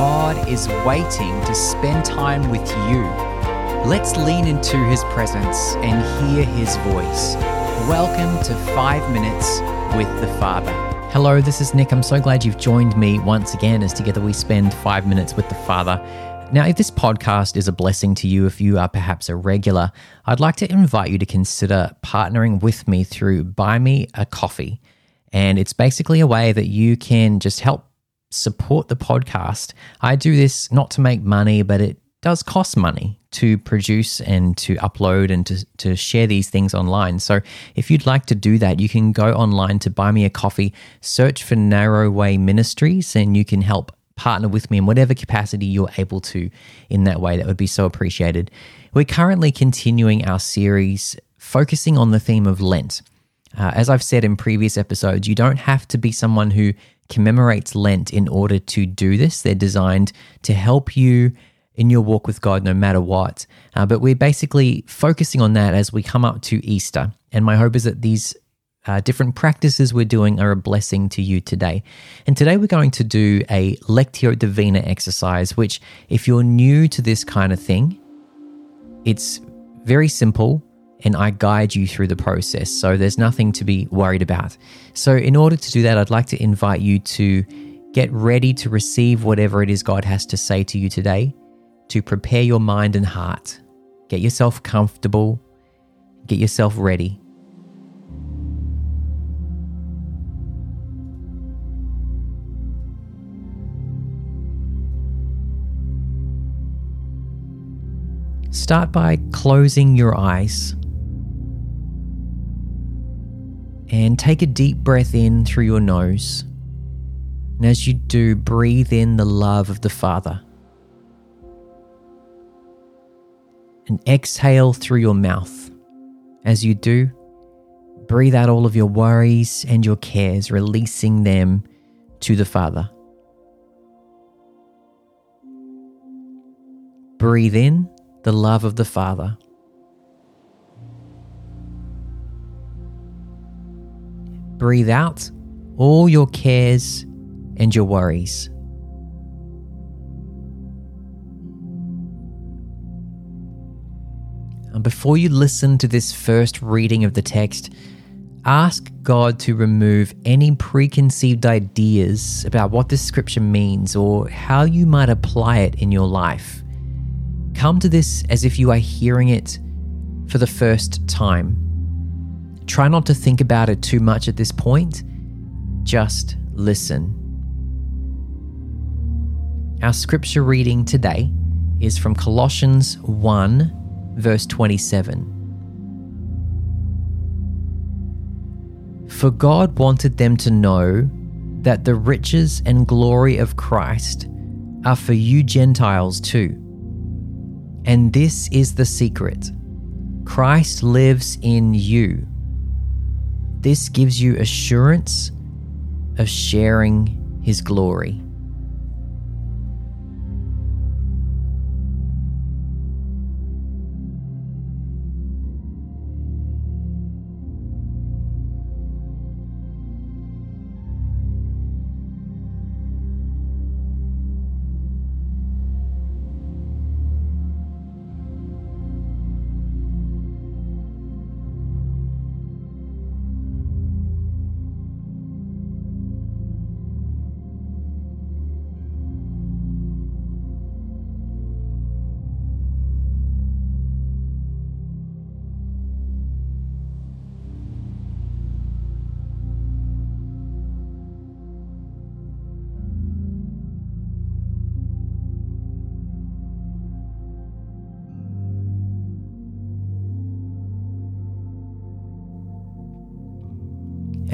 God is waiting to spend time with you. Let's lean into His presence and hear His voice. Welcome to 5 Minutes with the Father. Hello, this is Nick. I'm so glad you've joined me once again as together we spend five minutes with the Father. Now, if this podcast is a blessing to you, if you are perhaps a regular, I'd like to invite you to consider partnering with me through Buy Me a Coffee. And it's basically a way that you can just help support the podcast. I do this not to make money, but it does cost money to produce and to upload and to, to share these things online. So if you'd like to do that, you can go online to buy me a coffee, search for Narrow Way Ministries, and you can help partner with me in whatever capacity you're able to in that way. That would be so appreciated. We're currently continuing our series focusing on the theme of Lent. Uh, as I've said in previous episodes, you don't have to be someone who commemorates Lent in order to do this. They're designed to help you in your walk with God no matter what. Uh, but we're basically focusing on that as we come up to Easter. And my hope is that these uh, different practices we're doing are a blessing to you today. And today we're going to do a Lectio Divina exercise, which, if you're new to this kind of thing, it's very simple and I guide you through the process. So there's nothing to be worried about. So, in order to do that, I'd like to invite you to get ready to receive whatever it is God has to say to you today, to prepare your mind and heart. Get yourself comfortable, get yourself ready. Start by closing your eyes. And take a deep breath in through your nose. And as you do, breathe in the love of the Father. And exhale through your mouth. As you do, breathe out all of your worries and your cares, releasing them to the Father. Breathe in the love of the Father. Breathe out all your cares and your worries. And before you listen to this first reading of the text, ask God to remove any preconceived ideas about what this scripture means or how you might apply it in your life. Come to this as if you are hearing it for the first time Try not to think about it too much at this point. Just listen. Our scripture reading today is from Colossians 1, verse 27. For God wanted them to know that the riches and glory of Christ are for you Gentiles too. And this is the secret Christ lives in you this gives you assurance of sharing His glory.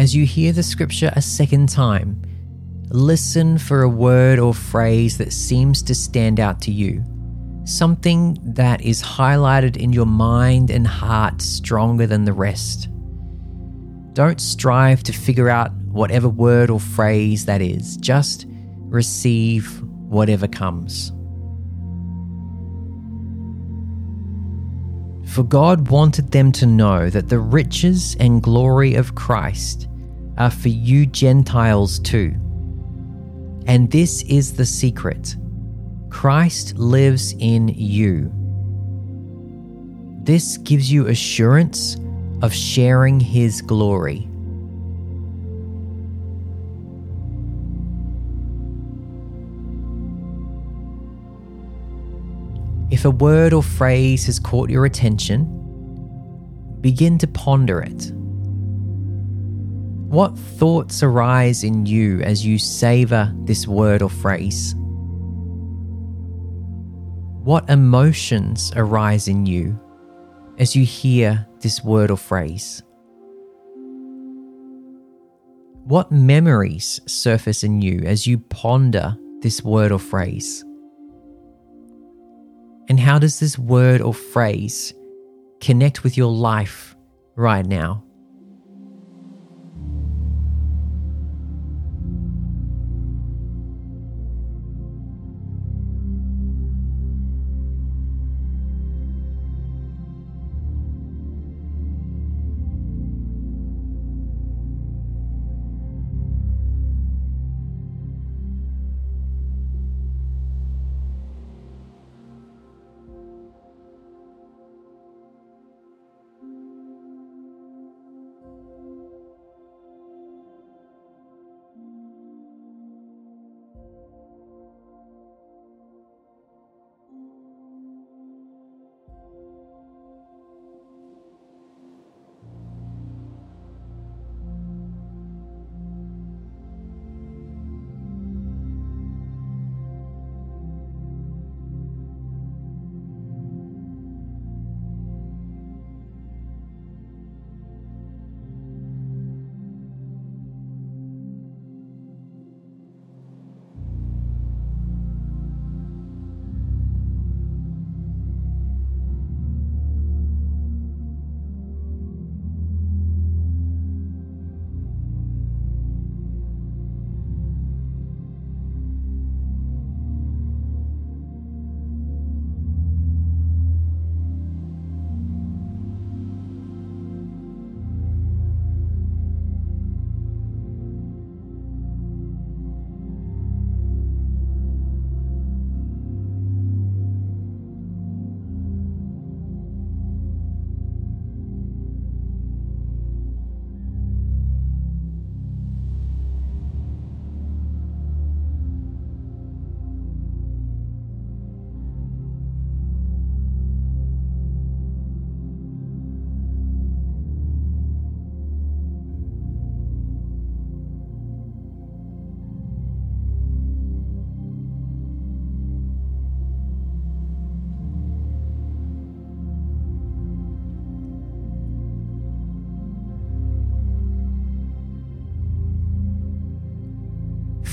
As you hear the scripture a second time, listen for a word or phrase that seems to stand out to you. Something that is highlighted in your mind and heart stronger than the rest. Don't strive to figure out whatever word or phrase that is. Just receive whatever comes. For God wanted them to know that the riches and glory of Christ are for you Gentiles too. And this is the secret Christ lives in you. This gives you assurance of sharing His glory. If a word or phrase has caught your attention, begin to ponder it. What thoughts arise in you as you savour this word or phrase? What emotions arise in you as you hear this word or phrase? What memories surface in you as you ponder this word or phrase? And how does this word or phrase connect with your life right now?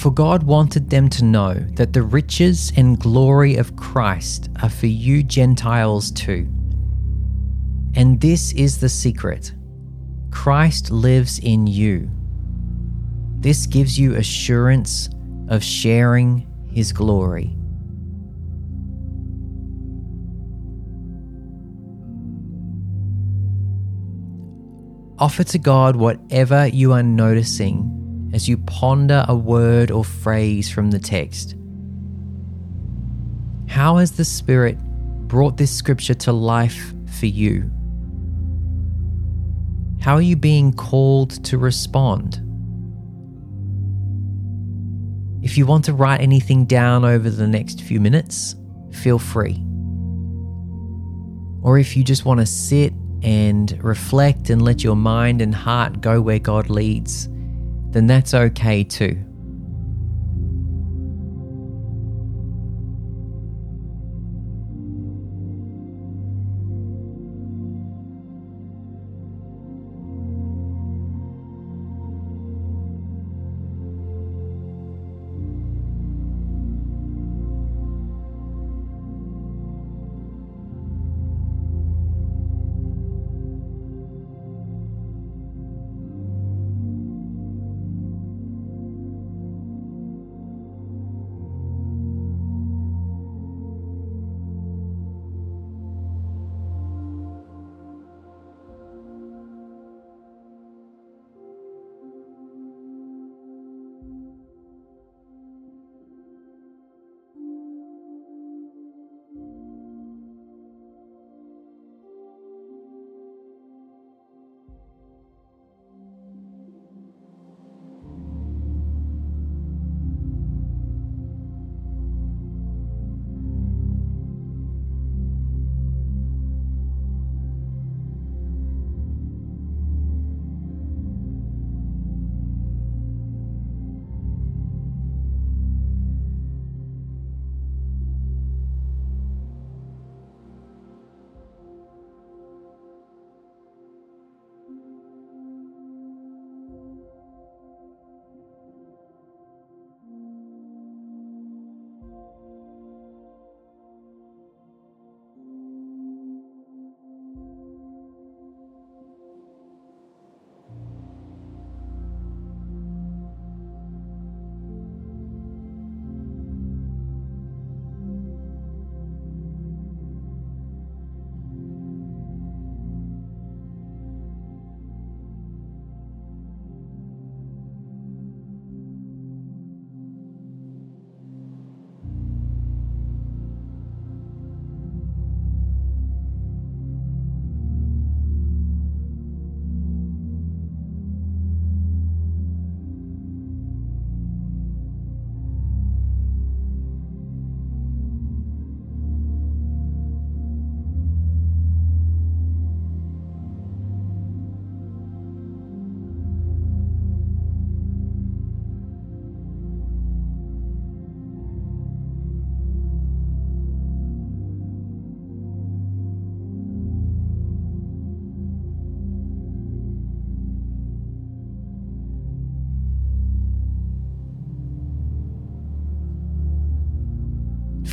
For God wanted them to know that the riches and glory of Christ are for you Gentiles too. And this is the secret Christ lives in you. This gives you assurance of sharing his glory. Offer to God whatever you are noticing as you ponder a word or phrase from the text. How has the Spirit brought this scripture to life for you? How are you being called to respond? If you want to write anything down over the next few minutes, feel free. Or if you just want to sit and reflect and let your mind and heart go where God leads, then that's okay too.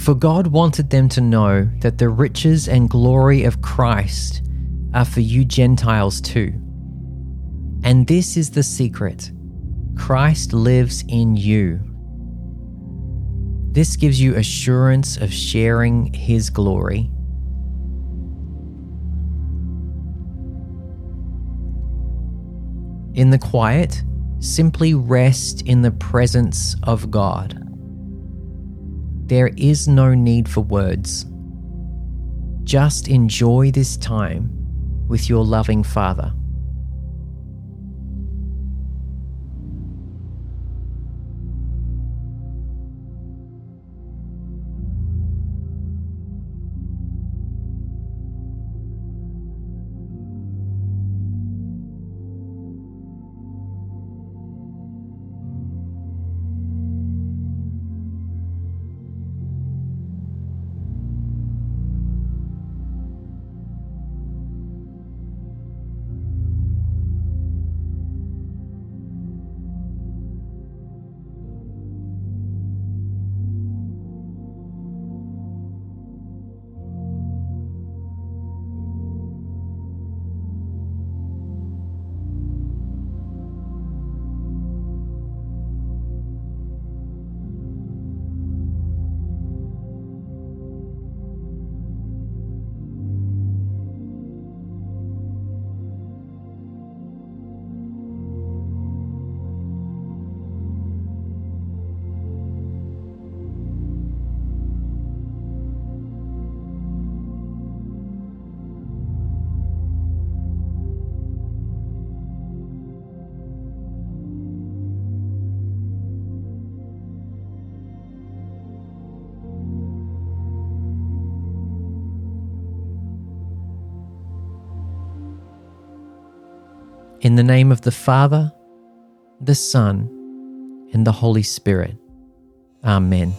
For God wanted them to know that the riches and glory of Christ are for you Gentiles too. And this is the secret Christ lives in you. This gives you assurance of sharing His glory. In the quiet, simply rest in the presence of God. There is no need for words. Just enjoy this time with your loving Father. In the name of the Father, the Son, and the Holy Spirit. Amen.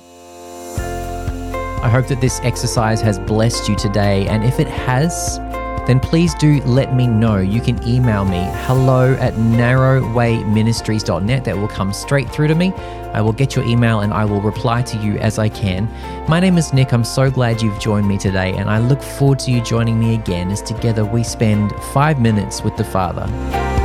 I hope that this exercise has blessed you today, and if it has, then please do let me know. You can email me hello at narrowwayministries.net. That will come straight through to me. I will get your email and I will reply to you as I can. My name is Nick. I'm so glad you've joined me today, and I look forward to you joining me again as together we spend five minutes with the Father.